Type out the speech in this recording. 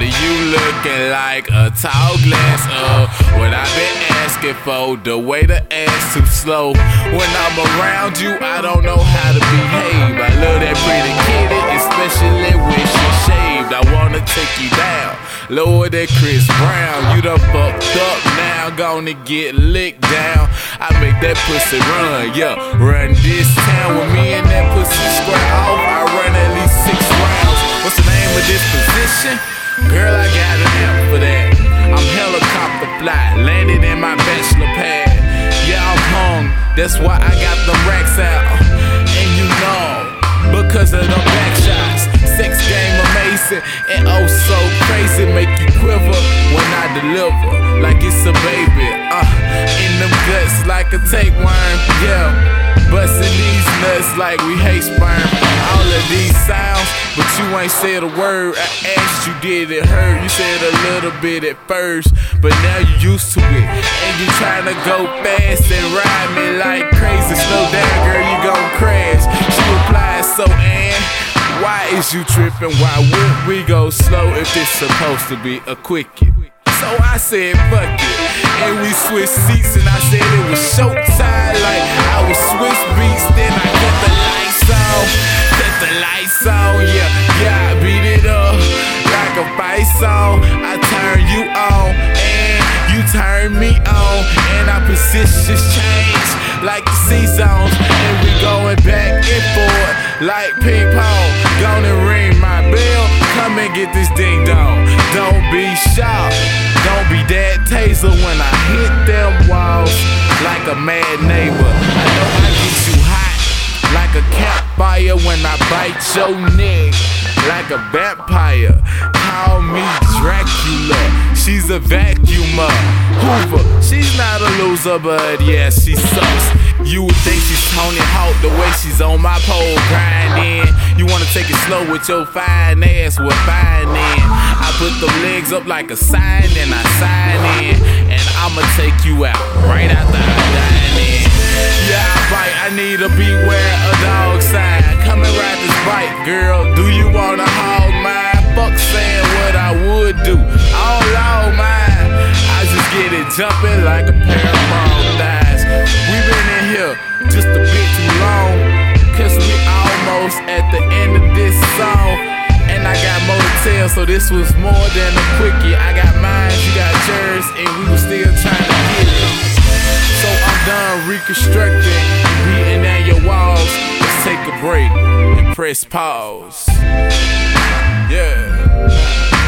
You looking like a tall glass of what I've been asking for. The way the ass too slow. When I'm around you, I don't know how to behave. I love that pretty kitty, especially when she shaved. I wanna take you down, lower than Chris Brown. You done fucked up now, gonna get licked down. I make that pussy run, yeah, run this town with me and that pussy square off. I run landed in my bachelor pad. Yeah, I'm hung, that's why I got the racks out. And you know, because of the back shots, sex game amazing and oh so crazy, make you quiver when I deliver, like it's a baby. Uh, in them guts like a tapeworm, yeah. Busting these nuts like we hate sperm. All of these sounds, but you ain't said a word. I asked you, did it hurt? You said a little bit at first, but now you used to it. And you trying to go fast and ride me like crazy. Slow down, girl, you gon' crash. She replied, so and why is you tripping? Why would we go slow if it's supposed to be a quickie? So I said, fuck it. And we switched seats, and I said it was showtime. Like I was Swizz Beatz, then I cut the lights on. Cut the lights on, yeah, yeah, I beat it up like a fight song. I turn you on, and you turn me on. And our positions change like the seasons. And we going back and forth like ping pong. Gonna ring my bell, come and get this ding dong. Don't be shy. That taser when I hit them walls like a mad neighbor. I know I get you hot like a campfire when I bite your neck like a vampire. Call me Dracula. She's a vacuumer. Hoover. She's not a loser, but yeah, she sucks. You would think Tony Hawk the way she's on my pole grinding. You wanna take it slow with your fine ass with fine in. I put them legs up like a sign and I sign in. And I'ma take you out right after I so this was more than a quickie. I got mine, you got yours, and we were still trying to get it. So I'm done reconstructing, beating down your walls. Let's take a break and press pause. Yeah.